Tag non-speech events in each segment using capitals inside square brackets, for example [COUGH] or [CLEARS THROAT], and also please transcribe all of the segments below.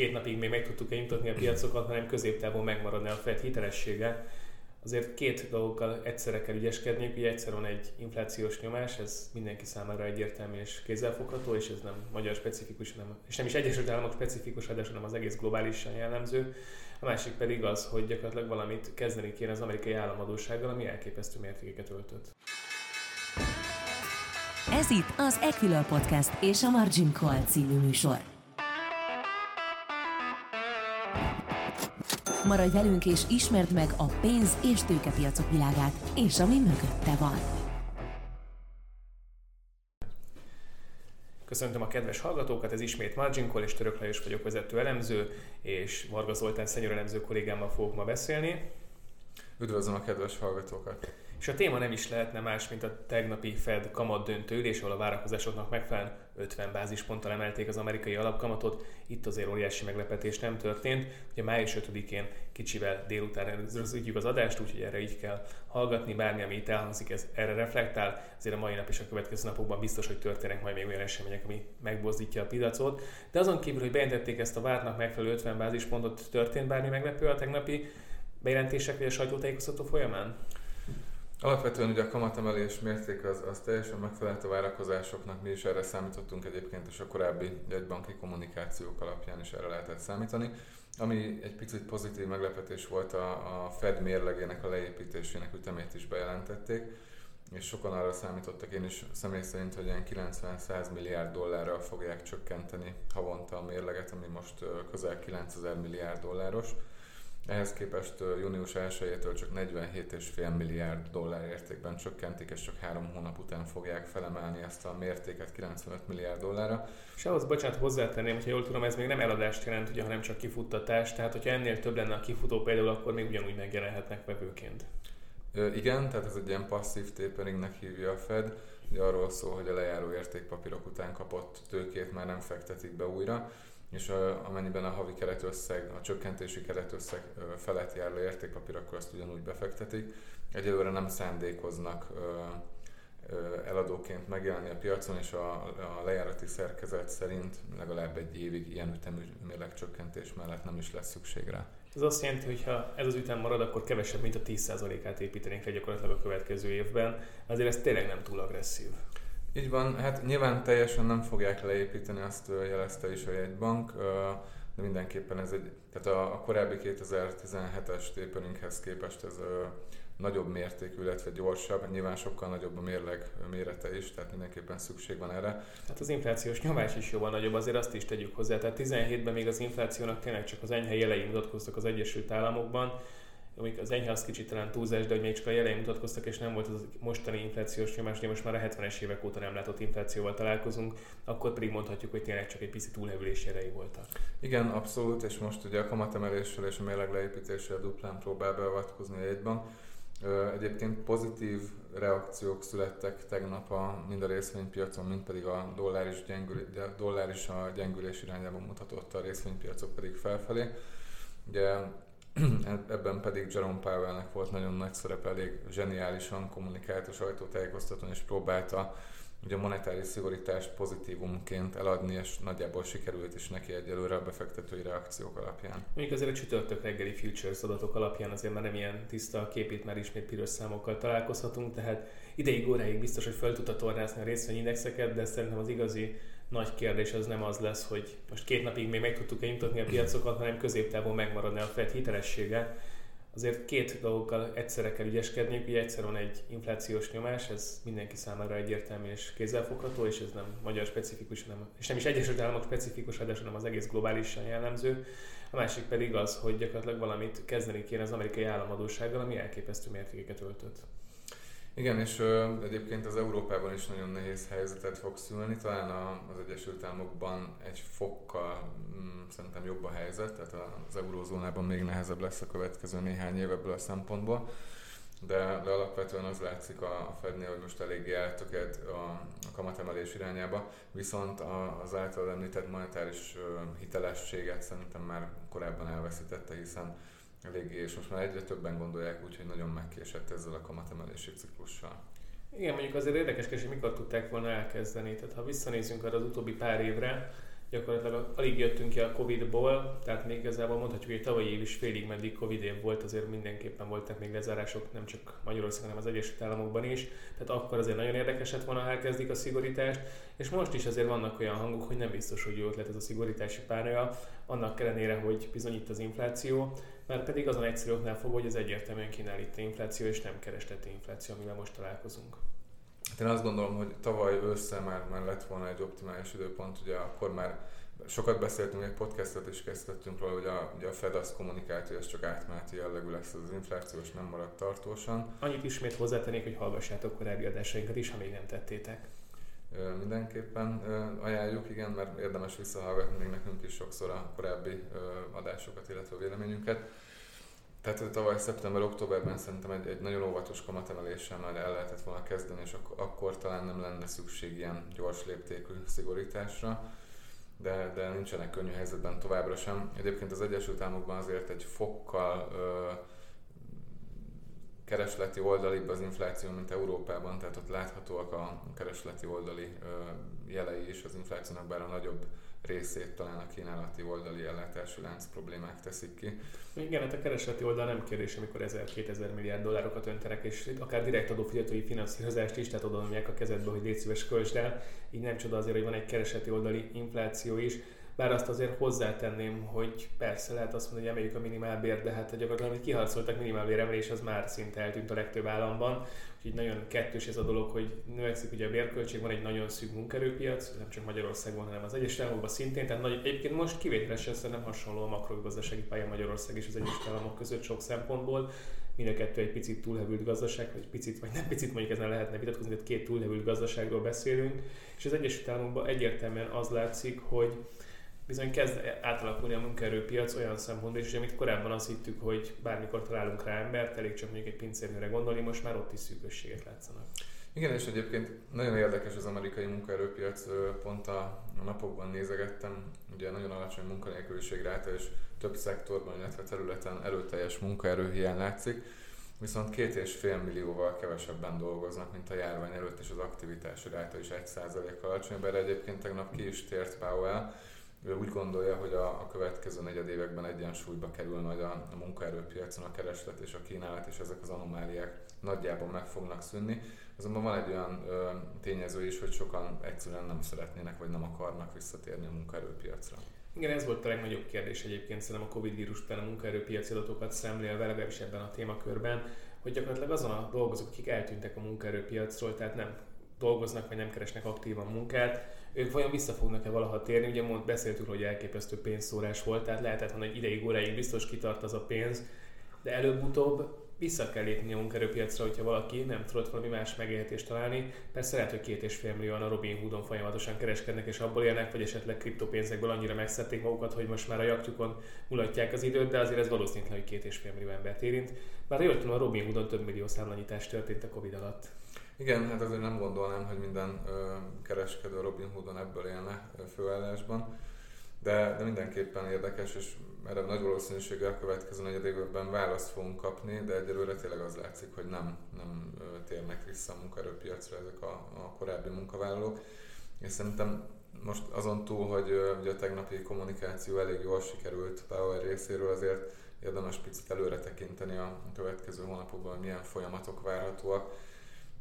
két napig még meg tudtuk nyugtatni a piacokat, hanem középtávon megmaradni a Fed hitelessége. Azért két dolgokkal egyszerre kell ügyeskedniük, ugye egyszer van egy inflációs nyomás, ez mindenki számára egyértelmű és kézzelfogható, és ez nem magyar specifikus, hanem, és nem is Egyesült Államok specifikus adás, hanem az egész globálisan jellemző. A másik pedig az, hogy gyakorlatilag valamit kezdeni kéne az amerikai államadósággal, ami elképesztő mértékeket öltött. Ez itt az Equilor Podcast és a Margin Call című műsor. Maradj velünk és ismerd meg a pénz- és tőkepiacok világát, és ami mögötte van. Köszöntöm a kedves hallgatókat, ez ismét Margin Call, és Török Lajos vagyok vezető elemző, és Varga Zoltán szenyor elemző kollégámmal fogok ma beszélni. Üdvözlöm a kedves hallgatókat! És a téma nem is lehetne más, mint a tegnapi Fed kamat döntő és ahol a várakozásoknak megfelelően 50 bázisponttal emelték az amerikai alapkamatot. Itt azért óriási meglepetés nem történt. Ugye május 5-én kicsivel délután rögzítjük az adást, úgyhogy erre így kell hallgatni, bármi, ami itt elhangzik, ez erre reflektál. Azért a mai nap és a következő napokban biztos, hogy történnek majd még olyan események, ami megbozdítja a piacot. De azon kívül, hogy bejelentették ezt a vártnak megfelelő 50 bázispontot, történt bármi meglepő a tegnapi bejelentések vagy a sajtótájékoztató folyamán? Alapvetően ugye a kamatemelés mérték az, az teljesen megfelelt a várakozásoknak, mi is erre számítottunk egyébként, és a korábbi jegybanki kommunikációk alapján is erre lehetett számítani. Ami egy picit pozitív meglepetés volt, a, a Fed mérlegének a leépítésének ütemét is bejelentették, és sokan arra számítottak, én is személy szerint, hogy ilyen 90-100 milliárd dollárral fogják csökkenteni havonta a mérleget, ami most közel 9000 milliárd dolláros ehhez képest június 1-től csak 47,5 milliárd dollár értékben csökkentik, és csak három hónap után fogják felemelni ezt a mértéket 95 milliárd dollárra. És ahhoz, bocsánat, hozzátenném, hogyha jól tudom, ez még nem eladást jelent, ugye, hanem csak kifuttatást, tehát hogyha ennél több lenne a kifutó például, akkor még ugyanúgy megjelenhetnek vevőként. igen, tehát ez egy ilyen passzív taperingnek hívja a Fed. Ugye arról szól, hogy a lejáró értékpapírok után kapott tőkét már nem fektetik be újra és amennyiben a havi keretösszeg, a csökkentési keretösszeg felett járó értékpapír, akkor azt ugyanúgy befektetik. Egyelőre nem szándékoznak eladóként megjelenni a piacon, és a, a lejárati szerkezet szerint legalább egy évig ilyen ütemű mérlegcsökkentés mellett nem is lesz szükség rá. Ez azt jelenti, hogy ha ez az ütem marad, akkor kevesebb, mint a 10%-át építenénk le gyakorlatilag a következő évben. Azért ez tényleg nem túl agresszív. Így van, hát nyilván teljesen nem fogják leépíteni, azt jelezte is a jegybank, de mindenképpen ez egy, tehát a, a korábbi 2017-es taperinghez képest ez nagyobb mértékű, illetve gyorsabb, nyilván sokkal nagyobb a mérleg mérete is, tehát mindenképpen szükség van erre. Hát az inflációs nyomás is jóval nagyobb, azért azt is tegyük hozzá. Tehát 17-ben még az inflációnak tényleg csak az enyhe jelei mutatkoztak az Egyesült Államokban, amik az enyhe az kicsit talán túlzás, de hogy még csak a jelei mutatkoztak, és nem volt az mostani inflációs nyomás, ugye most már a 70-es évek óta nem látott inflációval találkozunk, akkor pedig mondhatjuk, hogy tényleg csak egy pici túlhevülés jelei voltak. Igen, abszolút, és most ugye a kamatemeléssel és a mérleg leépítéssel duplán próbál beavatkozni a jegybank. Egyébként pozitív reakciók születtek tegnap a, mind a részvénypiacon, mind pedig a dollár is, gyengül, dollár is a gyengülés irányában mutatott, a részvénypiacok pedig felfelé. Ugye ebben pedig Jerome Powellnek volt nagyon nagy szerepe, elég zseniálisan kommunikált a sajtótájékoztatón, és próbálta ugye a monetáris szigorítás pozitívumként eladni, és nagyjából sikerült is neki egyelőre a befektetői reakciók alapján. Mondjuk azért a csütörtök reggeli futures adatok alapján azért már nem ilyen tiszta a kép, itt már ismét piros számokkal találkozhatunk, tehát ideig óráig biztos, hogy fel tudta tornázni a részvényindexeket, de szerintem az igazi nagy kérdés az nem az lesz, hogy most két napig még meg tudtuk-e nyugtatni a piacokat, hanem középtávon megmaradni a Fed hitelessége. Azért két dolgokkal egyszerre kell ügyeskedni, ugye egyszer van egy inflációs nyomás, ez mindenki számára egyértelmű és kézzelfogható, és ez nem magyar specifikus, hanem, és nem is Egyesült Államok specifikus adás, hanem az egész globálisan jellemző. A másik pedig az, hogy gyakorlatilag valamit kezdeni kéne az amerikai államadósággal, ami elképesztő mértékeket öltött. Igen, és ö, egyébként az Európában is nagyon nehéz helyzetet fog szülni, talán a, az Egyesült Államokban egy fokkal mm, szerintem jobb a helyzet, tehát az eurózónában még nehezebb lesz a következő néhány év ebből a szempontból, de, de alapvetően az látszik a, a Fednél, hogy most eléggé eltöked a, a kamatemelés irányába, viszont a, az által említett monetáris ö, hitelességet szerintem már korábban elveszítette, hiszen eléggé, és most már egyre többen gondolják úgy, hogy nagyon megkésett ezzel a kamatemelési ciklussal. Igen, mondjuk azért érdekes hogy mikor tudták volna elkezdeni. Tehát ha visszanézünk arra az utóbbi pár évre, gyakorlatilag alig jöttünk ki a Covid-ból, tehát még igazából mondhatjuk, hogy tavalyi év is félig meddig Covid év volt, azért mindenképpen voltak még lezárások, nem csak Magyarországon, hanem az Egyesült Államokban is, tehát akkor azért nagyon érdekes lett volna, ha elkezdik a szigorítást, és most is azért vannak olyan hangok, hogy nem biztos, hogy jó ötlet ez a szigorítási párja, annak ellenére, hogy bizony itt az infláció, mert pedig azon egyszerű oknál fog, hogy ez egyértelműen kínál itt infláció, és nem keresleti infláció, amivel most találkozunk. Hát én azt gondolom, hogy tavaly ősszel már, már lett volna egy optimális időpont, ugye akkor már sokat beszéltünk, egy podcastot is kezdtettünk róla, hogy a, ugye a Fed azt kommunikált, hogy ez csak átmeneti jellegű lesz az infláció, és nem maradt tartósan. Annyit ismét hozzátennék, hogy hallgassátok korábbi adásainkat is, ha még nem tettétek. Mindenképpen ajánljuk, igen, mert érdemes visszahallgatni még nekünk is sokszor a korábbi adásokat, illetve a véleményünket. Tehát tavaly szeptember-októberben szerintem egy, egy nagyon óvatos kamatemeléssel már el lehetett volna kezdeni, és ak- akkor talán nem lenne szükség ilyen gyors léptékű szigorításra, de, de nincsenek könnyű helyzetben továbbra sem. Egyébként az Egyesült Államokban azért egy fokkal ö, keresleti oldalibb az infláció, mint Európában, tehát ott láthatóak a keresleti oldali jelei is az inflációnak, bár a nagyobb részét talán a kínálati oldali ellátási lánc problémák teszik ki. Igen, hát a keresleti oldal nem kérdés, amikor 1000-2000 milliárd dollárokat öntenek, és akár direkt adófizetői finanszírozást is, tehát oda a kezedbe, hogy légy szíves költsd el. Így nem csoda azért, hogy van egy keresleti oldali infláció is. Bár azt azért hozzátenném, hogy persze lehet azt mondani, hogy emeljük a minimálbér, de hát gyakorlatilag, amit kiharcoltak minimálbéremelés, az már szinte eltűnt a legtöbb államban. Úgyhogy nagyon kettős ez a dolog, hogy növekszik ugye a bérköltség, van egy nagyon szűk munkerőpiac, nem csak Magyarországon, hanem az Egyesült Államokban szintén. Tehát nagy, egyébként most kivételesen szerintem hasonló a makrogazdasági pálya Magyarország és az Egyesült Államok között sok szempontból. Mind a kettő egy picit túlhevült gazdaság, vagy picit, vagy nem picit mondjuk ezen lehetne vitatkozni, de két túlhevült gazdaságról beszélünk. És az Egyesült Államokban egyértelműen az látszik, hogy bizony kezd átalakulni a munkaerőpiac olyan szempontból is, amit korábban azt hittük, hogy bármikor találunk rá embert, elég csak mondjuk egy pincérnőre gondolni, most már ott is szűkösségek látszanak. Igen, és egyébként nagyon érdekes az amerikai munkaerőpiac, pont a, napokban nézegettem, ugye nagyon alacsony munkanélküliség ráta, és több szektorban, illetve területen erőteljes munkaerőhiány látszik, viszont két és fél millióval kevesebben dolgoznak, mint a járvány előtt, és az aktivitási ráta is egy százalék alacsonyabb. Erre egyébként tegnap ki is tért Powell, ő úgy gondolja, hogy a, a következő negyed években egyensúlyba kerül majd a, a munkaerőpiacon a kereslet és a kínálat, és ezek az anomáliák nagyjából meg fognak szűnni. Azonban van egy olyan ö, tényező is, hogy sokan egyszerűen nem szeretnének vagy nem akarnak visszatérni a munkaerőpiacra. Igen, ez volt a legnagyobb kérdés egyébként szerintem a Covid vírus után a munkaerőpiaci adatokat szemlélve, legalábbis ebben a témakörben, hogy gyakorlatilag azon a dolgozók, akik eltűntek a munkaerőpiacról, tehát nem dolgoznak, vagy nem keresnek aktívan munkát, ők vajon vissza fognak-e valaha térni? Ugye mond, beszéltük, hogy elképesztő pénzszórás volt, tehát lehetett hogy ideig, óráig biztos kitart az a pénz, de előbb-utóbb vissza kell lépni a munkerőpiacra, hogyha valaki nem tudott valami más megélhetést találni. Persze lehet, hogy két és fél millióan a Robin Hoodon folyamatosan kereskednek és abból élnek, vagy esetleg kriptopénzekből annyira megszedték magukat, hogy most már a jaktjukon mulatják az időt, de azért ez valószínűleg, hogy két és fél millió embert érint. Bár jól tudom, a Robin Hoodon több millió számlanyítás történt a Covid alatt. Igen, hát azért nem gondolnám, hogy minden ö, kereskedő Robin Hoodon ebből élne főállásban, de, de mindenképpen érdekes, és erre nagy valószínűséggel a következő negyed évben választ fogunk kapni, de egyelőre tényleg az látszik, hogy nem, nem térnek vissza a munkaerőpiacra ezek a, a korábbi munkavállalók. És szerintem most azon túl, hogy ugye a tegnapi kommunikáció elég jól sikerült Power részéről, azért érdemes picit előre tekinteni a következő hónapokban, milyen folyamatok várhatóak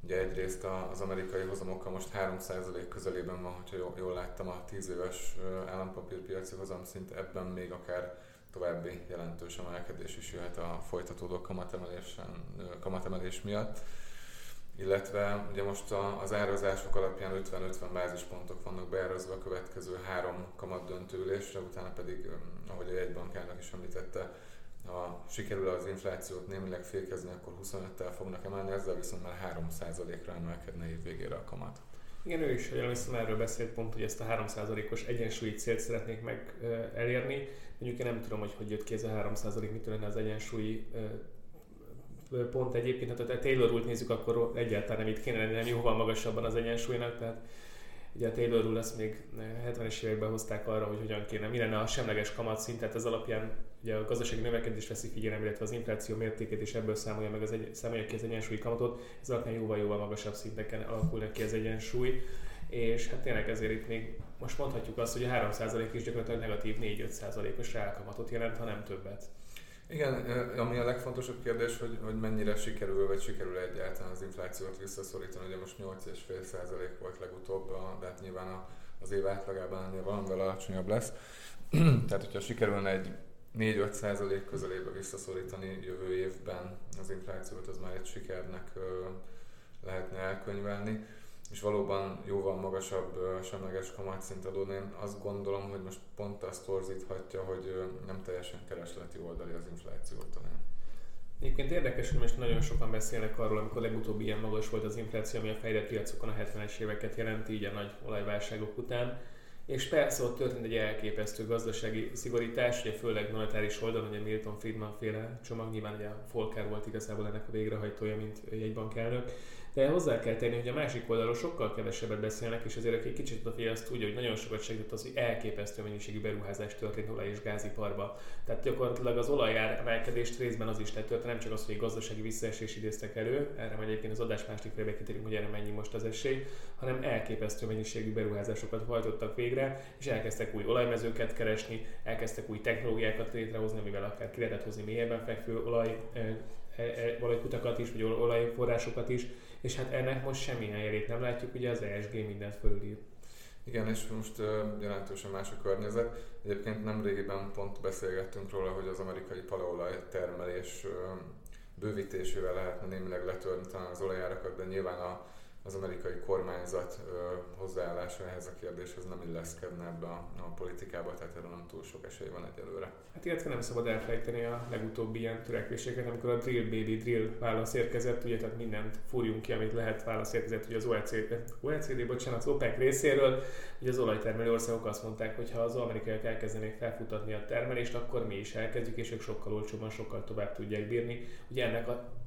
Ugye egyrészt az amerikai hozamokkal most 3% közelében van, hogyha jól láttam a 10 éves állampapírpiaci hozamszint, ebben még akár további jelentős emelkedés is jöhet a folytatódó kamatemelés miatt. Illetve ugye most az árazások alapján 50-50 bázispontok vannak beárazva a következő három kamat döntőülésre, utána pedig, ahogy a jegybankának is említette, ha sikerül az inflációt némileg fékezni, akkor 25-tel fognak emelni, ezzel viszont már 3%-ra emelkedne év végére a kamat. Igen, ő is, hogy viszont erről beszélt pont, hogy ezt a 3%-os egyensúlyi célt szeretnék meg elérni. Mondjuk én nem tudom, hogy hogy jött ki ez a 3%, mitől lenne az egyensúlyi pont egyébként. Hát ha Taylor út nézzük, akkor egyáltalán nem itt kéne lenni, nem jóval magasabban az egyensúlynak, tehát Ugye a Taylor Rule ezt még 70-es években hozták arra, hogy hogyan kéne, mi lenne a semleges kamatszint, tehát ez alapján ugye a gazdasági növekedés veszi figyelembe, illetve az infláció mértékét, és ebből számolja meg az egy, számolja ki az egyensúlyi kamatot, ez alapján jóval-jóval magasabb szinteken alakulnak ki az egyensúly és hát tényleg ezért itt még most mondhatjuk azt, hogy a 3% is gyakorlatilag negatív 4-5%-os reálkamatot jelent, ha nem többet. Igen, ami a legfontosabb kérdés, hogy, hogy mennyire sikerül, vagy sikerül egyáltalán az inflációt visszaszorítani. Ugye most 8,5% volt legutóbb, de hát nyilván az év átlagában ennél valamivel alacsonyabb lesz. [CLEARS THROAT] Tehát, hogyha sikerülne egy 4-5% közelébe visszaszorítani jövő évben az inflációt, az már egy sikernek lehetne elkönyvelni és valóban jóval magasabb semleges kamatszint adódni. Én azt gondolom, hogy most pont azt torzíthatja, hogy nem teljesen keresleti oldali az infláció talán. Egyébként érdekes, hogy most nagyon sokan beszélnek arról, amikor legutóbb ilyen magas volt az infláció, ami a fejlett piacokon a 70-es éveket jelenti, így a nagy olajválságok után. És persze ott történt egy elképesztő gazdasági szigorítás, ugye főleg monetáris oldalon, ugye Milton Friedman féle csomag, nyilván ugye a Volcker volt igazából ennek a végrehajtója, mint jegybankelnök de hozzá kell tenni, hogy a másik oldalról sokkal kevesebbet beszélnek, és azért aki kicsit a azt tudja, hogy nagyon sokat segített az, hogy elképesztő mennyiségű beruházás történt olaj és gáziparba. Tehát gyakorlatilag az olajár emelkedést részben az is tett, nem csak az, hogy gazdasági visszaesés idéztek elő, erre majd egyébként az adás másik felébe kitérünk, hogy erre mennyi most az esély, hanem elképesztő mennyiségű beruházásokat hajtottak végre, és elkezdtek új olajmezőket keresni, elkezdtek új technológiákat létrehozni, amivel akár ki lehetett hozni mélyebben fekvő olaj, olajkutakat is, vagy olajforrásokat is, és hát ennek most semmilyen jelét nem látjuk, ugye az ESG mindent fölülír. Igen, és most uh, jelentősen más a környezet. Egyébként nem régiben pont beszélgettünk róla, hogy az amerikai palaolaj termelés uh, bővítésével lehetne némileg letörni talán az olajárakat, de nyilván a az amerikai kormányzat ö, hozzáállása ehhez a kérdéshez nem illeszkedne ebbe a, a politikába, tehát erre nem túl sok esély van egyelőre. Hát illetve nem szabad elfelejteni a legutóbbi ilyen törekvéseket, amikor a Drill Baby Drill válasz érkezett, ugye tehát mindent fúrjunk ki, amit lehet válasz érkezett, ugye az OECD, OECD bocsánat, az OPEC részéről, ugye az olajtermelő országok azt mondták, hogy ha az amerikaiak elkezdenék felfutatni a termelést, akkor mi is elkezdjük, és ők sokkal olcsóbban, sokkal tovább tudják bírni. Ugye ennek a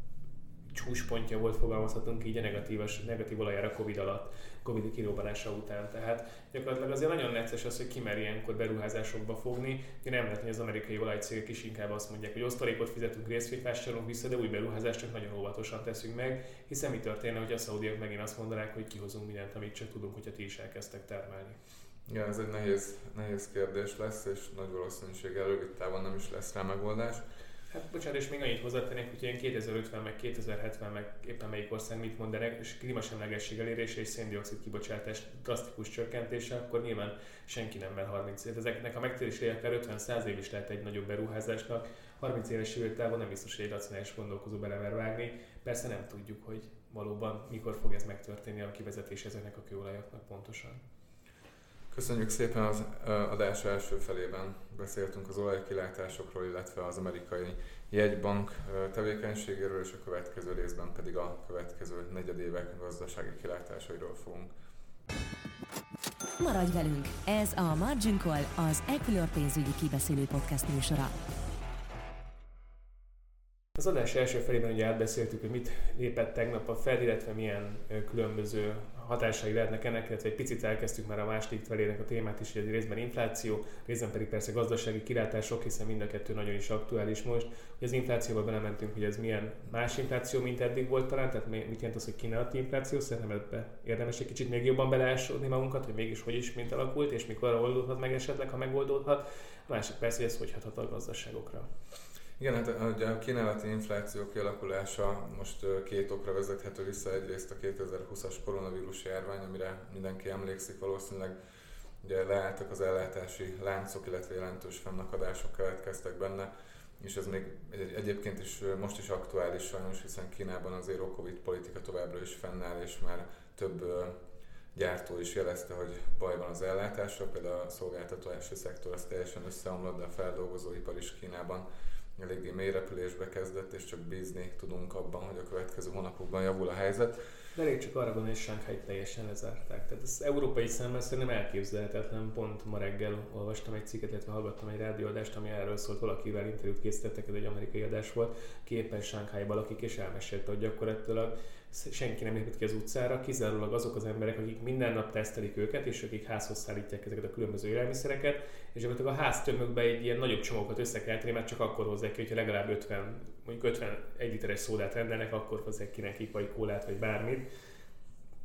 csúcspontja volt, fogalmazhatunk így a negatívas, negatív olajára Covid alatt, Covid kirobbanása után. Tehát gyakorlatilag azért nagyon necces az, hogy ki mer ilyenkor beruházásokba fogni. Ugye nem lehet, hogy az amerikai olajcégek is inkább azt mondják, hogy osztalékot fizetünk, részvényt vásárolunk vissza, de új beruházást csak nagyon óvatosan teszünk meg, hiszen mi történne, hogy a szaudiak megint azt mondanák, hogy kihozunk mindent, amit csak tudunk, hogyha ti is elkezdtek termelni. Igen, ez egy nehéz, nehéz kérdés lesz, és nagy valószínűséggel rövid távon nem is lesz rá megoldás. Hát bocsánat, és még annyit hozzátennék, hogy ilyen 2050 meg 2070 meg éppen melyik ország mit mond, de és klímasemlegesség elérése és széndiokszid kibocsátás drasztikus csökkentése, akkor nyilván senki nem mer 30 évet. Ezeknek a megtérése akár 50-100 év is lehet egy nagyobb beruházásnak. 30 éves távon nem biztos, hogy egy racionális gondolkozó belemer vágni. Persze nem tudjuk, hogy valóban mikor fog ez megtörténni a kivezetés ezeknek a kőolajoknak pontosan. Köszönjük szépen az adás első felében beszéltünk az olajkilátásokról, illetve az amerikai jegybank tevékenységéről, és a következő részben pedig a következő negyedévek gazdasági kilátásairól fogunk. Maradj velünk! Ez a Margin Call, az Equilor pénzügyi kibeszélő podcast műsora. Az adás első felében ugye átbeszéltük, hogy mit lépett tegnap a Fed, illetve milyen különböző hatásai lehetnek ennek, illetve egy picit elkezdtük már a második felének a témát is, hogy egy részben infláció, részben pedig persze gazdasági kilátások, hiszen mind a kettő nagyon is aktuális most. Hogy az inflációba belementünk, hogy ez milyen más infláció, mint eddig volt talán, tehát mit jelent az, hogy kínálati infláció, szerintem ebbe érdemes egy kicsit még jobban beleásodni magunkat, hogy mégis hogy is mint alakult, és mikor oldódhat meg esetleg, ha megoldódhat. A másik persze, hogy ez hogy hathat a gazdaságokra. Igen, hát a kínálati infláció kialakulása most két okra vezethető vissza. Egyrészt a 2020-as koronavírus járvány, amire mindenki emlékszik valószínűleg, ugye leálltak az ellátási láncok, illetve jelentős fennakadások keletkeztek benne, és ez még egyébként is most is aktuális sajnos, hiszen Kínában az zero covid politika továbbra is fennáll, és már több gyártó is jelezte, hogy baj van az ellátással, például a szolgáltatási szektor az teljesen összeomlott, de a feldolgozóipar is Kínában eléggé mély repülésbe kezdett, és csak bízni tudunk abban, hogy a következő hónapokban javul a helyzet. De elég csak arra gondolni, hogy Shanghai teljesen lezárták. Tehát az európai szemmel szerintem elképzelhetetlen. Pont ma reggel olvastam egy cikket, illetve hallgattam egy rádióadást, ami erről szólt, valakivel interjút készítettek, ez egy amerikai adás volt, ki éppen Shanghai-ban lakik, és elmesélte, hogy gyakorlatilag senki nem lépett ki az utcára, kizárólag azok az emberek, akik minden nap tesztelik őket, és akik házhoz szállítják ezeket a különböző élelmiszereket, és gyakorlatilag a háztömökbe egy ilyen nagyobb csomagokat össze kell tenni, mert csak akkor hozzák ki, hogyha legalább 50, mondjuk 51 literes szódát rendelnek, akkor hozzák ki nekik, vagy kólát, vagy bármit.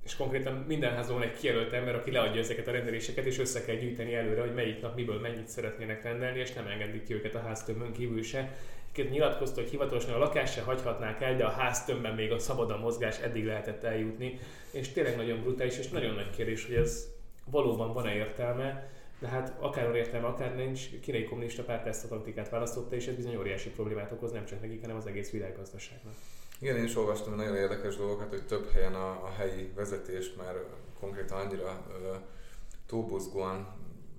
és konkrétan minden házban van egy kijelölt ember, aki leadja ezeket a rendeléseket, és össze kell gyűjteni előre, hogy melyik nap miből mennyit szeretnének rendelni, és nem engedik ki őket a háztömbön kívül se. Nyilatkozta, hogy hivatalosan a lakást se hagyhatnák el, de a háztömbben még a szabad a mozgás eddig lehetett eljutni, és tényleg nagyon brutális, és nagyon nagy kérdés, hogy ez valóban van-e értelme, de hát akár van értelme, akár nincs, kínai kommunista párt ezt a taktikát választotta, és ez bizony óriási problémát okoz nem csak nekik, hanem az egész világgazdaságnak. Igen, én is olvastam nagyon érdekes dolgokat, hogy több helyen a, a helyi vezetést már konkrétan annyira ö, túlbuzgóan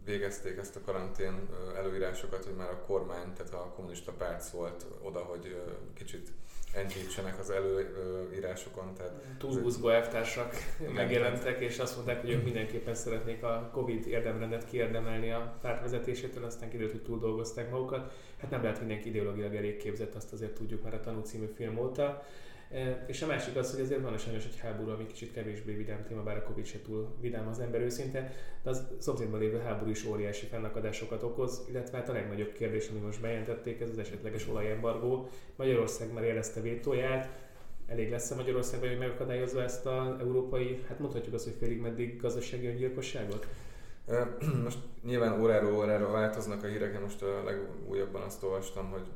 végezték ezt a karantén előírásokat, hogy már a kormány, tehát a kommunista párt szólt oda, hogy kicsit enyhítsenek az előírásokon. Tehát Túlbuzgó elvtársak megjelentek, és azt mondták, hogy ők mindenképpen szeretnék a Covid érdemrendet kiérdemelni a pártvezetésétől, aztán kiderült, hogy túl dolgozták magukat. Hát nem lehet mindenki ideológiailag elég képzett, azt azért tudjuk már a Tanú című film óta. És a másik az, hogy azért van sajnos egy háború, ami kicsit kevésbé vidám téma, bár a Covid se túl vidám az ember őszinte, de az szomszédban lévő háború is óriási fennakadásokat okoz, illetve hát a legnagyobb kérdés, ami most bejelentették, ez az esetleges olajembargó. Magyarország már jelezte vétóját, elég lesz-e Magyarországban, hogy megakadályozza ezt az európai, hát mondhatjuk azt, hogy félig meddig gazdasági öngyilkosságot? [CLEARS THROAT] Most nyilván óráról órára változnak a hírek, én most a legújabban azt olvastam, hogy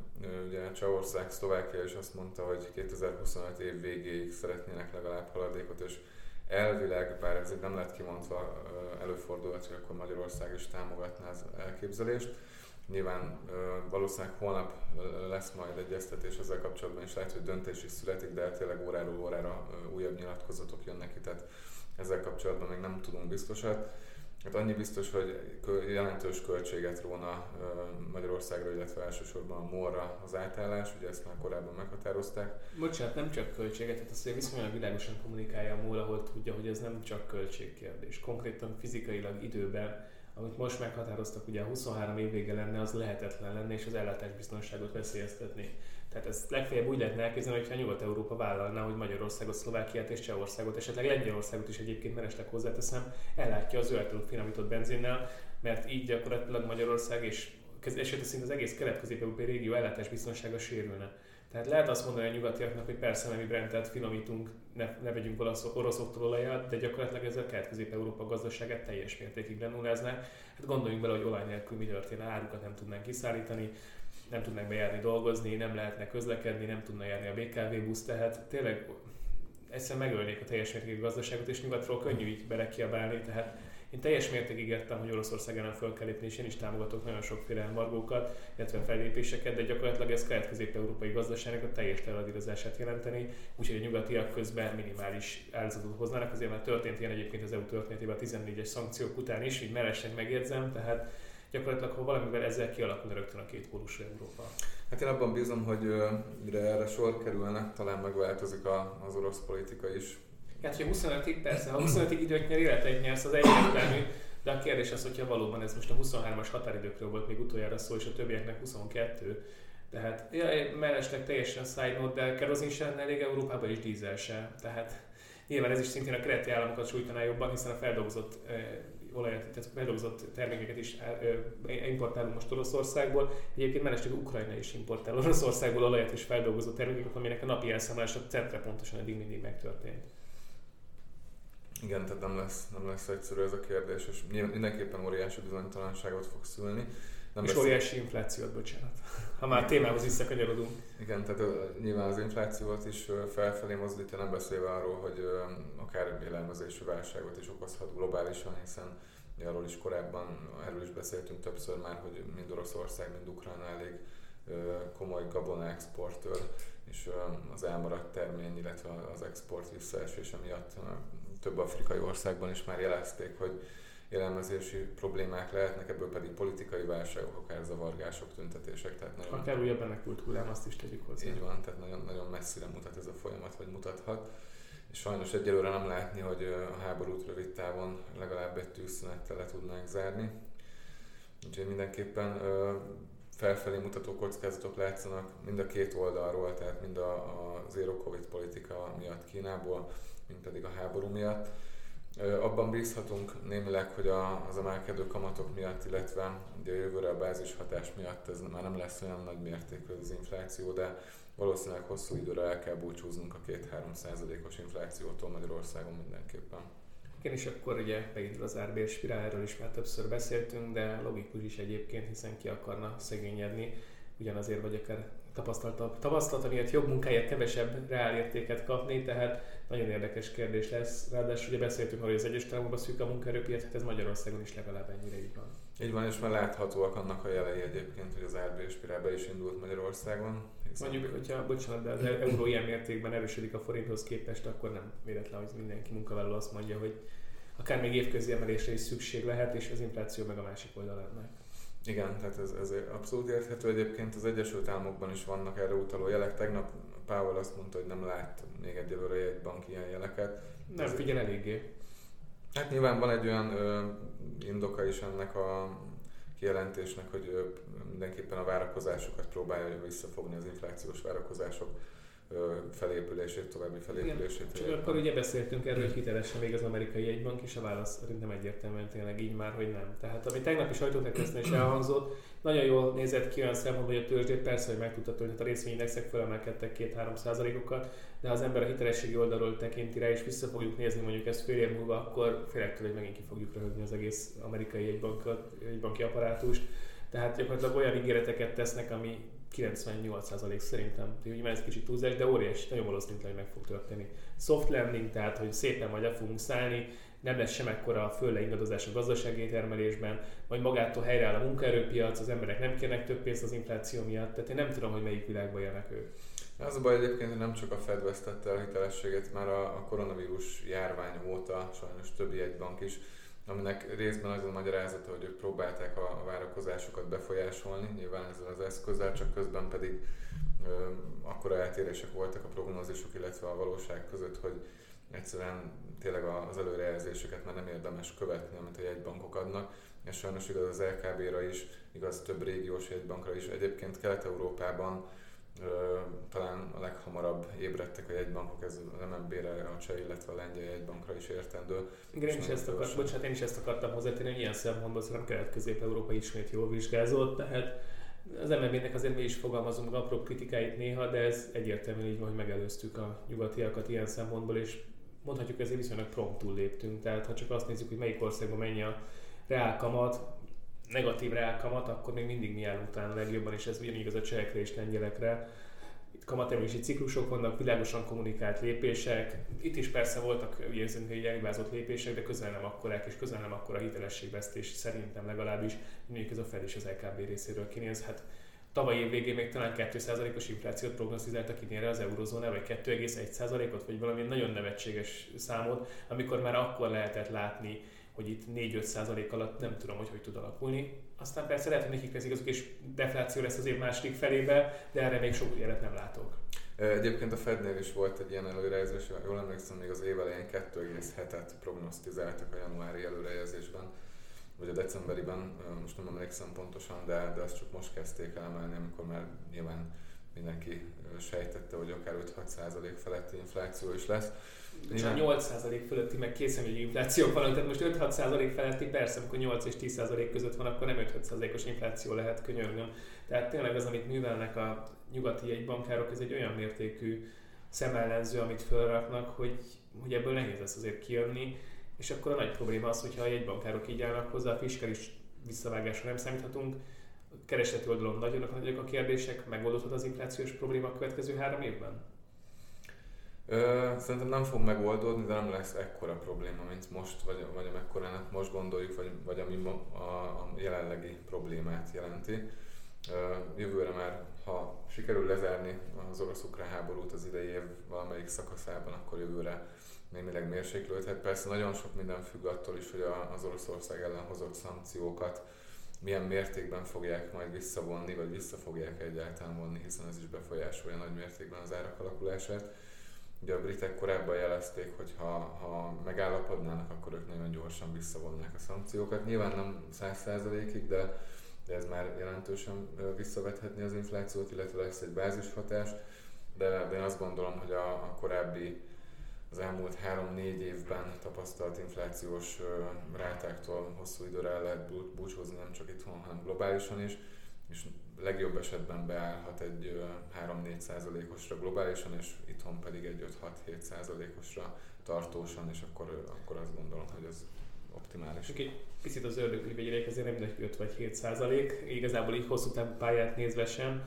ugye Csehország, Szlovákia is azt mondta, hogy 2025 év végéig szeretnének legalább haladékot, és elvileg, bár ez nem lett kimondva, előfordulhat, hogy akkor Magyarország is támogatná az elképzelést. Nyilván valószínűleg holnap lesz majd egyeztetés ezzel kapcsolatban, és lehet, hogy döntés is születik, de tényleg óráról órára újabb nyilatkozatok jönnek ki, tehát ezzel kapcsolatban még nem tudunk biztosat. Hát annyi biztos, hogy jelentős költséget róna Magyarországra, illetve elsősorban a morra az átállás, ugye ezt már korábban meghatározták. Bocsánat, nem csak költséget, tehát azt viszonylag világosan kommunikálja a MOL, ahol tudja, hogy ez nem csak költségkérdés. Konkrétan fizikailag időben, amit most meghatároztak, ugye a 23 év vége lenne, az lehetetlen lenne, és az ellátásbiztonságot veszélyeztetni. Tehát ezt legfeljebb úgy lehetne elképzelni, hogyha Nyugat-Európa vállalná, hogy Magyarországot, Szlovákiát és Csehországot, esetleg Lengyelországot is egyébként meresleg hozzáteszem, ellátja az ő finomított benzinnel, mert így gyakorlatilag Magyarország és esetleg szinte az egész kelet-közép-európai régió ellátás biztonsága sérülne. Tehát lehet azt mondani a nyugatiaknak, hogy persze nem mi brentet finomítunk, ne, ne vegyünk olasz, oroszoktól olajat, de gyakorlatilag ez a kelet-közép-európa gazdaságát teljes mértékig lenulláznák. Hát gondoljunk bele, hogy olaj nélkül mi történne, árukat nem tudnánk kiszállítani, nem tudnak bejárni dolgozni, nem lehetne közlekedni, nem tudna járni a BKV busz, tehát tényleg egyszerűen megölnék a teljes mértékű gazdaságot, és nyugatról könnyű így belekiabálni, tehát én teljes mértékig értem, hogy Oroszország ellen föl kell lépni, és én is támogatok nagyon sokféle embargókat, illetve felépéseket, de gyakorlatilag ez kelet-közép-európai gazdaságnak a teljes leradírozását jelenteni, úgyhogy a nyugatiak közben minimális áldozatot hoznának, azért mert történt ilyen egyébként az EU történetében a 14-es szankciók után is, így mellesen megjegyzem, tehát gyakorlatilag, ha valamivel ezzel kialakul rögtön a két pólusú Európa. Hát én abban bízom, hogy mire erre sor kerülnek, talán megváltozik a, az orosz politika is. Hát, hogy 25-ig, persze, ha 25-ig időt nyer, életet nyersz, az egyértelmű, de a kérdés az, hogyha valóban ez most a 23-as határidőkről volt még utoljára szó, és a többieknek 22, tehát ja, mellesleg teljesen side note, de kerozin sem elég Európában is dízel se. Tehát nyilván ez is szintén a kreti államokat sújtaná jobban, hiszen a feldolgozott olajat, tehát feldolgozott termékeket is importálunk most Oroszországból. Egyébként mellesleg Ukrajna is importál Oroszországból olajat és feldolgozott termékeket, aminek a napi elszámolása centre pontosan eddig mindig megtörtént. Igen, tehát nem lesz, nem lesz egyszerű ez a kérdés, és mindenképpen óriási bizonytalanságot fog szülni. Nem és lesz... óriási inflációt, bocsánat. Ha már témához visszakanyarodunk. Igen, tehát nyilván az inflációt is felfelé mozdítja, nem beszélve arról, hogy akár élelmezési válságot is okozhat globálisan, hiszen arról is korábban, erről is beszéltünk többször már, hogy mind Oroszország, mind Ukrajna elég komoly gabona exportőr, és az elmaradt termény, illetve az export visszaesése miatt több afrikai országban is már jelezték, hogy élelmezési problémák lehetnek, ebből pedig politikai válságok, akár zavargások, tüntetések. Tehát nagyon, akár újabb menekült hullám, azt is tegyük hozzá. Így van, tehát nagyon, nagyon messzire mutat ez a folyamat, vagy mutathat. És sajnos egyelőre nem látni, hogy a háborút rövid távon legalább egy tűzszünettel le tudnánk zárni. Úgyhogy mindenképpen felfelé mutató kockázatok látszanak mind a két oldalról, tehát mind a, a zero covid politika miatt Kínából, mind pedig a háború miatt Abban bízhatunk némileg, hogy a, az emelkedő kamatok miatt, illetve ugye a jövőre a bázis hatás miatt ez már nem lesz olyan nagy mértékű az infláció, de valószínűleg hosszú időre el kell búcsúznunk a 2-3 százalékos inflációtól Magyarországon mindenképpen. Igen, és akkor ugye megindul az árbér spirál, erről is már többször beszéltünk, de logikus is egyébként, hiszen ki akarna szegényedni, ugyanazért vagy akár tapasztalata, tapasztalata miatt jobb munkáért kevesebb reálértéket kapni, tehát nagyon érdekes kérdés lesz. Ráadásul ugye beszéltünk arról, hogy az egyes tagokban szűk a munkaerőpiac, hát ez Magyarországon is legalább ennyire így van. Így van, és már láthatóak annak a jelei egyébként, hogy az RB spirál be is indult Magyarországon. Mondjuk, hogyha, bocsánat, de az euró ilyen mértékben erősödik a forinthoz képest, akkor nem véletlen, hogy mindenki munkavállaló azt mondja, hogy akár még évközi emelésre is szükség lehet, és az infláció meg a másik oldalán. Igen, tehát ez, ez abszolút érthető. Egyébként az Egyesült Államokban is vannak erre utaló jelek. Tegnap Powell azt mondta, hogy nem lát még egyelőre egy bank ilyen jeleket. Nem ez figyel eléggé. Hát nyilván van egy olyan ö, indoka is ennek a kijelentésnek, hogy ö, mindenképpen a várakozásokat próbálja visszafogni az inflációs várakozások felépülését, további felépülését. Igen. Csak akkor ugye beszéltünk erről, hogy hitelesen még az amerikai jegybank, és a válasz szerintem egyértelműen tényleg így már, hogy nem. Tehát ami tegnap is sajtótekesztén is elhangzott, nagyon jól nézett ki olyan szempontból, hogy a tőzsdét persze, hogy meg tudta tölteni, a részvényindexek felemelkedtek 2-3 százalékokat, de ha az ember a hitelességi oldalról tekinti rá, és vissza fogjuk nézni mondjuk ezt fél év múlva, akkor félek hogy megint ki fogjuk röhögni az egész amerikai jegybankot, jegybanki apparátust. Tehát gyakorlatilag olyan ígéreteket tesznek, ami 98% szerintem, hogy ez kicsit túlzás, de óriási, nagyon valószínűleg, hogy meg fog történni. Soft landing, tehát hogy szépen majd fogunk szállni, nem lesz sem ekkora fölle ingadozás a gazdasági termelésben, vagy magától helyreáll a munkaerőpiac, az emberek nem kérnek több pénzt az infláció miatt, tehát én nem tudom, hogy melyik világban élnek ők. Az a baj egyébként, hogy nem csak a Fed vesztette el hitelességet, már a, a koronavírus járvány óta sajnos többi egy bank is aminek részben az a magyarázata, hogy ők próbálták a, a várakozásokat befolyásolni, nyilván ezzel az eszközzel, csak közben pedig ö, akkora eltérések voltak a prognózisok, illetve a valóság között, hogy egyszerűen tényleg az előrejelzéseket már nem érdemes követni, amit a jegybankok adnak, és sajnos igaz az LKB-ra is, igaz több régiós jegybankra is. Egyébként Kelet-Európában talán a leghamarabb ébredtek a jegybankok, ez az MNB-re, a cseh, illetve a lengyel jegybankra is értendő. Igen, én is, ezt akart, bocsánat, én is ezt akartam hozzátenni, hogy ilyen szempontból szerintem Kelet-Közép-Európa ismét jól vizsgázott, tehát az MNB-nek azért mi is fogalmazunk apró kritikáit néha, de ez egyértelműen így van, hogy megelőztük a nyugatiakat ilyen szempontból, és mondhatjuk ezért viszonylag promptul léptünk. Tehát ha csak azt nézzük, hogy melyik országban mennyi a reál kamat, negatív reálkamat, akkor még mindig mi állunk talán legjobban, és ez ugyanígy az a csehekre és lengyelekre. Itt kamatemelési ciklusok vannak, világosan kommunikált lépések. Itt is persze voltak, érzünk, hogy elhibázott lépések, de közel nem akkorák, és közel nem akkora hitelességvesztés, szerintem legalábbis, mondjuk ez a Fed és az LKB részéről kinéz. Hát tavaly év végén még talán 2%-os inflációt prognosztizáltak idénre az eurozóna, vagy 2,1%-ot, vagy valami nagyon nevetséges számot, amikor már akkor lehetett látni hogy itt 4-5 százalék alatt nem tudom, hogy hogy tud alakulni. Aztán persze lehet, hogy nekik ez igazuk, és defláció lesz az év második felébe, de erre még sok jelet nem látok. Egyébként a Fednél is volt egy ilyen előrejelzés, jól emlékszem, még az év elején 2,7-et prognosztizáltak a januári előrejelzésben, vagy a decemberiben, most nem emlékszem pontosan, de, de azt csak most kezdték el emelni, amikor már nyilván mindenki sejtette, hogy akár 5-6% feletti infláció is lesz. Nyilván... 8% fölötti meg készen, hogy infláció van, tehát most 5-6% feletti, persze, amikor 8 és 10% között van, akkor nem 5-6%-os infláció lehet, könyörgöm. Tehát tényleg az, amit művelnek a nyugati jegybankárok, ez egy olyan mértékű szemellenző, amit felraknak, hogy, hogy ebből nehéz lesz azért kijönni, és akkor a nagy probléma az, hogyha a jegybankárok így állnak hozzá, a fiskális visszavágásra nem számíthatunk, a kereseti oldalon nagyon nagyok a kérdések, megoldódhat az inflációs probléma a következő három évben? Szerintem nem fog megoldódni, de nem lesz ekkora probléma, mint most, vagy, vagy amekkorának most gondoljuk, vagy, vagy ami a, a jelenlegi problémát jelenti. Jövőre már, ha sikerül lezárni az orosz-ukrán háborút az idei év valamelyik szakaszában, akkor jövőre némileg mérséklődhet. Persze nagyon sok minden függ attól is, hogy az Oroszország ellen hozott szankciókat milyen mértékben fogják majd visszavonni, vagy vissza fogják egyáltalán vonni, hiszen ez is befolyásolja nagy mértékben az árak alakulását. Ugye a britek korábban jelezték, hogy ha, ha megállapodnának, akkor ők nagyon gyorsan visszavonnák a szankciókat. Nyilván nem 100%-ig, de, de ez már jelentősen visszavethetni az inflációt, illetve lesz egy bázishatás. De, de én azt gondolom, hogy a, a korábbi az elmúlt 3-4 évben tapasztalt inflációs rátáktól hosszú időre el lehet búcsúzni nem csak itthon, hanem globálisan is, és legjobb esetben beállhat egy 3-4 százalékosra globálisan, és itthon pedig egy 5-6-7 százalékosra tartósan, és akkor, akkor azt gondolom, hogy ez optimális. Csak picit az ördögkönyvegyének azért nem mindegy 5 vagy 7 százalék, igazából így hosszú távú pályát nézve sem,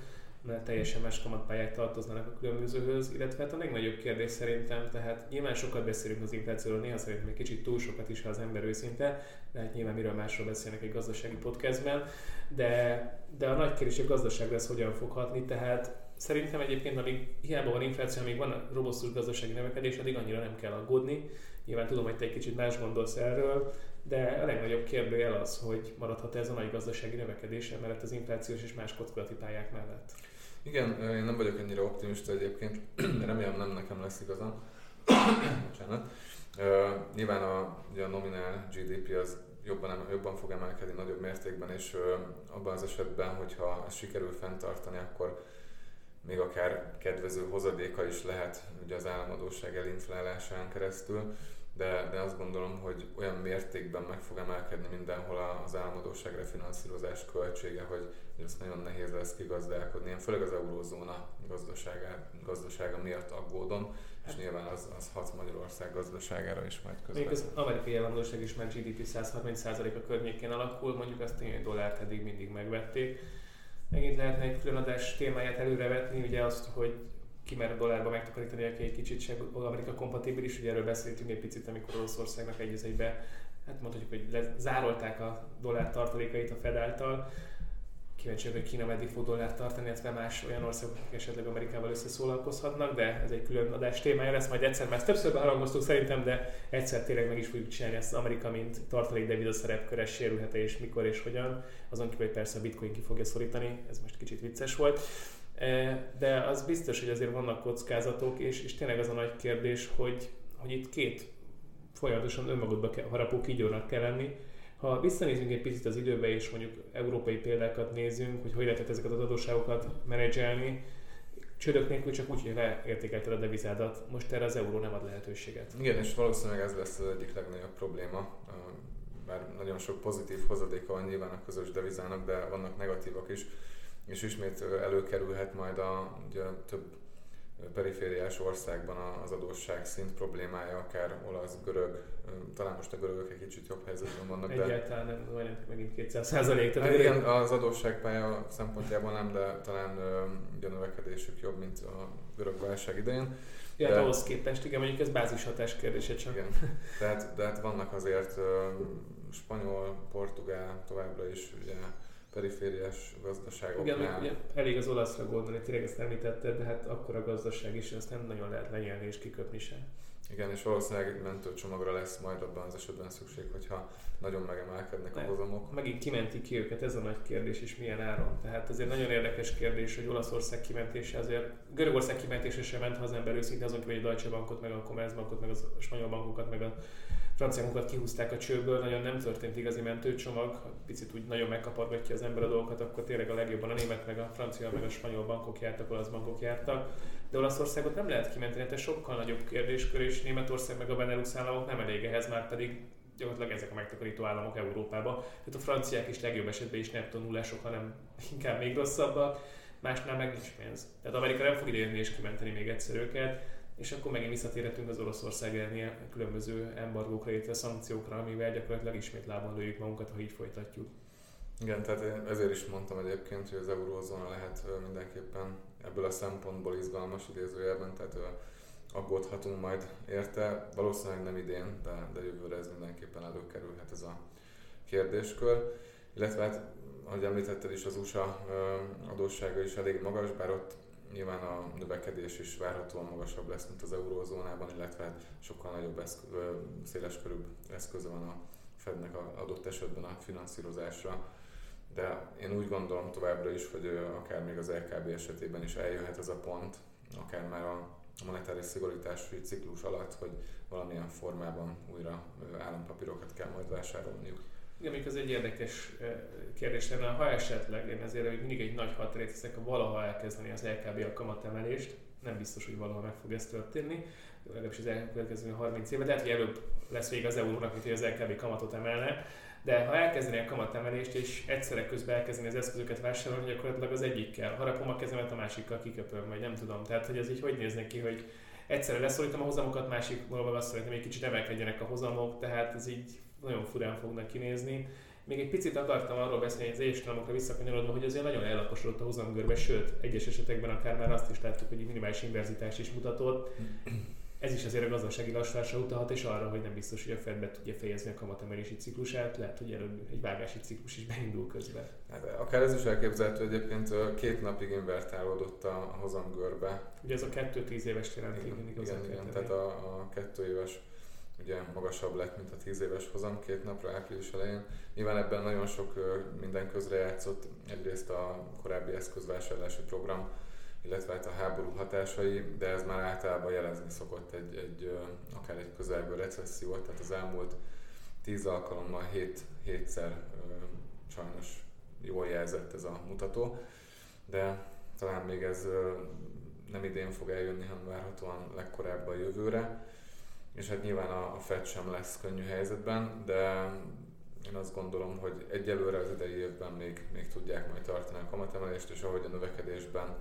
mert teljesen más kamatpályák tartoznak a különbözőhöz, illetve hát a legnagyobb kérdés szerintem, tehát nyilván sokat beszélünk az inflációról, néha szerintem egy kicsit túl sokat is, ha az ember őszinte, de hát nyilván miről másról beszélnek egy gazdasági podcastben, de, de a nagy kérdés, hogy a gazdaságra ez hogyan fog hatni, tehát szerintem egyébként, amíg hiába van infláció, amíg van robosztus gazdasági növekedés, addig annyira nem kell aggódni. Nyilván tudom, hogy te egy kicsit más gondolsz erről, de a legnagyobb kérdőjel az, hogy maradhat ez a nagy gazdasági növekedés mellett az inflációs és más kockázati pályák mellett. Igen, én nem vagyok ennyire optimista egyébként, [CLEARS THROAT] remélem nem nekem lesz igazam. [CLEARS THROAT] Bocsánat. Uh, nyilván a, ugye a nominál GDP az jobban, jobban fog emelkedni nagyobb mértékben, és abban az esetben, hogyha ezt sikerül fenntartani, akkor még akár kedvező hozadéka is lehet ugye az államadóság elinflálásán keresztül de, de azt gondolom, hogy olyan mértékben meg fog emelkedni mindenhol az álmodóság refinanszírozás költsége, hogy, ezt nagyon nehéz lesz kigazdálkodni. Én főleg az eurózóna gazdasága, gazdasága miatt aggódom, és hát- nyilván az, az hat Magyarország gazdaságára is majd közben. Még az amerikai államodóság is már GDP 130%-a környékén alakul, mondjuk azt tényleg dollárt eddig mindig megvették. Megint lehetne egy külön adás témáját előrevetni, ugye azt, hogy ki mer dollárba megtakarítani, aki egy kicsit se Amerika kompatibilis, ugye erről beszéltünk egy picit, amikor Oroszországnak egy egybe, hát mondhatjuk, hogy lezárolták a dollár tartalékait a Fed által, kíváncsi hogy Kína meddig fog dollárt tartani, illetve más olyan országok, akik esetleg Amerikával összeszólalkozhatnak, de ez egy külön adás témája lesz, majd egyszer már többször beharangoztuk szerintem, de egyszer tényleg meg is fogjuk csinálni ezt az Amerika, mint tartalék deviza szerepköre sérülhet és mikor és hogyan, azon kívül, hogy persze a bitcoin ki fogja szorítani, ez most kicsit vicces volt. E, de az biztos, hogy azért vannak kockázatok, és, és tényleg az a nagy kérdés, hogy, hogy itt két folyamatosan önmagadba harapó kígyónak kell lenni. Ha visszanézünk egy picit az időbe, és mondjuk európai példákat nézünk, hogy hogy lehetett ezeket az adósságokat menedzselni, csődök nélkül csak úgy, hogy leértékelted a devizádat. Most erre az euró nem ad lehetőséget. Igen, és valószínűleg ez lesz az egyik legnagyobb probléma. Bár nagyon sok pozitív hozadéka van nyilván a közös devizának, de vannak negatívak is és ismét előkerülhet majd a ugye, több perifériás országban az adósság szint problémája, akár olasz, görög, talán most a görögök egy kicsit jobb helyzetben vannak. De... Egyáltalán nem, majdnem megint 200 százalék. Hát igen, az adósságpálya szempontjából nem, de talán ugye a növekedésük jobb, mint a görög válság idején. Ja, de, ahhoz képest, igen, mondjuk ez bázishatás kérdése csak. Igen, tehát, de hát vannak azért spanyol, portugál, továbbra is ugye perifériás gazdaságoknál. Igen, ugye elég az olaszra gondolni, tényleg ezt említetted, de hát akkor a gazdaság is, ezt nem nagyon lehet lenyelni és kiköpni sem. Igen, és valószínűleg egy mentőcsomagra lesz majd abban az esetben szükség, hogyha nagyon megemelkednek a hozamok. Megint kimentik ki őket, ez a nagy kérdés, és milyen áron. Tehát azért nagyon érdekes kérdés, hogy Olaszország kimentése azért, Görögország kimentése sem ment, ha az ember őszinte azon hogy a Deutsche Bankot, meg a Commerzbankot, meg a spanyol bankokat, meg a franciákat kihúzták a csőből, nagyon nem történt igazi mentőcsomag, picit úgy nagyon megkapargatja az ember a dolgokat, akkor tényleg a legjobban a német, meg a francia, meg a spanyol bankok jártak, olasz bankok jártak, de Olaszországot nem lehet kimenteni, ez sokkal nagyobb kérdéskör, és Németország meg a Benelux államok nem elég ehhez, már pedig gyakorlatilag ezek a megtakarító államok Európában. Tehát a franciák is legjobb esetben is nem nullások, hanem inkább még rosszabbak, másnál meg nincs pénz. Tehát Amerika nem fog idejönni és kimenteni még egyszer őket és akkor megint visszatérhetünk az Oroszország elleni különböző embargókra, illetve szankciókra, amivel gyakorlatilag ismét lábon lőjük magunkat, ha így folytatjuk. Igen, tehát én ezért is mondtam egyébként, hogy az eurózóna lehet mindenképpen ebből a szempontból izgalmas idézőjelben, tehát aggódhatunk majd érte, valószínűleg nem idén, de, de jövőre ez mindenképpen előkerülhet ez a kérdéskör. Illetve hát, ahogy említetted is, az USA adóssága is elég magas, bár ott Nyilván a növekedés is várhatóan magasabb lesz, mint az eurózónában, illetve hát sokkal nagyobb eszköz, széleskörűbb eszköze van a Fednek adott esetben a finanszírozásra. De én úgy gondolom továbbra is, hogy akár még az LKB esetében is eljöhet ez a pont, akár már a monetáris szigorítási ciklus alatt, hogy valamilyen formában újra állampapírokat kell majd vásárolniuk. Igen, még az egy érdekes kérdés lenne, ha esetleg, én ezért hogy mindig egy nagy határét hiszek, ha valaha elkezdeni az LKB a kamatemelést, nem biztos, hogy valahol meg fog ez történni, legalábbis az elkövetkező 30 évben, de lehet, hogy előbb lesz vége az eurónak, mint hogy az LKB kamatot emelne, de ha elkezdeni a kamatemelést, és egyszerre közben elkezdeni az eszközöket vásárolni, gyakorlatilag az egyikkel harapom a kezemet, a másikkal kiköpöm, vagy nem tudom. Tehát, hogy ez így hogy néz ki, hogy egyszerre leszorítom a hozamokat, másik azt szeretném, hogy egy kicsit emelkedjenek a hozamok, tehát ez így nagyon furán fognak kinézni. Még egy picit akartam arról beszélni, hogy az egyesülalmakra visszakanyarodva, hogy azért nagyon ellaposodott a hozamgörbe, sőt, egyes esetekben akár már azt is láttuk, hogy minimális inverzitás is mutatott. Ez is azért a gazdasági lassulásra utalhat, és arra, hogy nem biztos, hogy a Fed be tudja fejezni a kamatemelési ciklusát, lehet, hogy előbb egy vágási ciklus is beindul közben. Hát, akár ez is elképzelhető, egyébként két napig invertálódott a hozamgörbe. Ugye ez a kettő tíz éves jelent, igen, igen, igen, igen tehát a, a kettő éves ugye magasabb lett, mint a 10 éves hozam két napra április elején. Nyilván ebben nagyon sok minden közre játszott, egyrészt a korábbi eszközvásárlási program, illetve hát a háború hatásai, de ez már általában jelezni szokott egy, egy akár egy közelgő recessziót, tehát az elmúlt 10 alkalommal 7, 7-szer sajnos jól jelzett ez a mutató, de talán még ez nem idén fog eljönni, hanem várhatóan legkorábban jövőre és hát nyilván a, a Fed sem lesz könnyű helyzetben, de én azt gondolom, hogy egyelőre az idei évben még, még tudják majd tartani a kamatemelést, és ahogy a növekedésben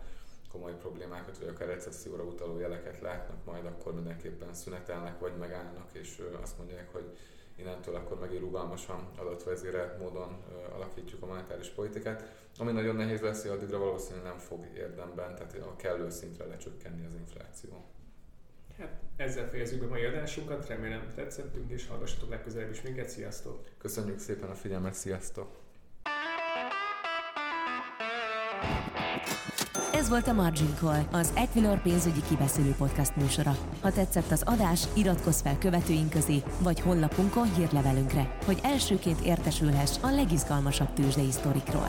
komoly problémákat, vagy akár recesszióra utaló jeleket látnak, majd akkor mindenképpen szünetelnek, vagy megállnak, és azt mondják, hogy innentől akkor megint rugalmasan adatvezérelt módon alakítjuk a monetáris politikát. Ami nagyon nehéz lesz, hogy addigra valószínűleg nem fog érdemben, tehát a kellő szintre lecsökkenni az infláció. Hát ezzel fejezzük be mai adásunkat, remélem tetszettünk, és hallgassatok legközelebb is minket, sziasztok! Köszönjük szépen a figyelmet, sziasztok! Ez volt a Margin Call, az Equilor pénzügyi kibeszélő podcast műsora. Ha tetszett az adás, iratkozz fel követőink közé, vagy honlapunkon hírlevelünkre, hogy elsőként értesülhess a legizgalmasabb tőzsdei sztorikról.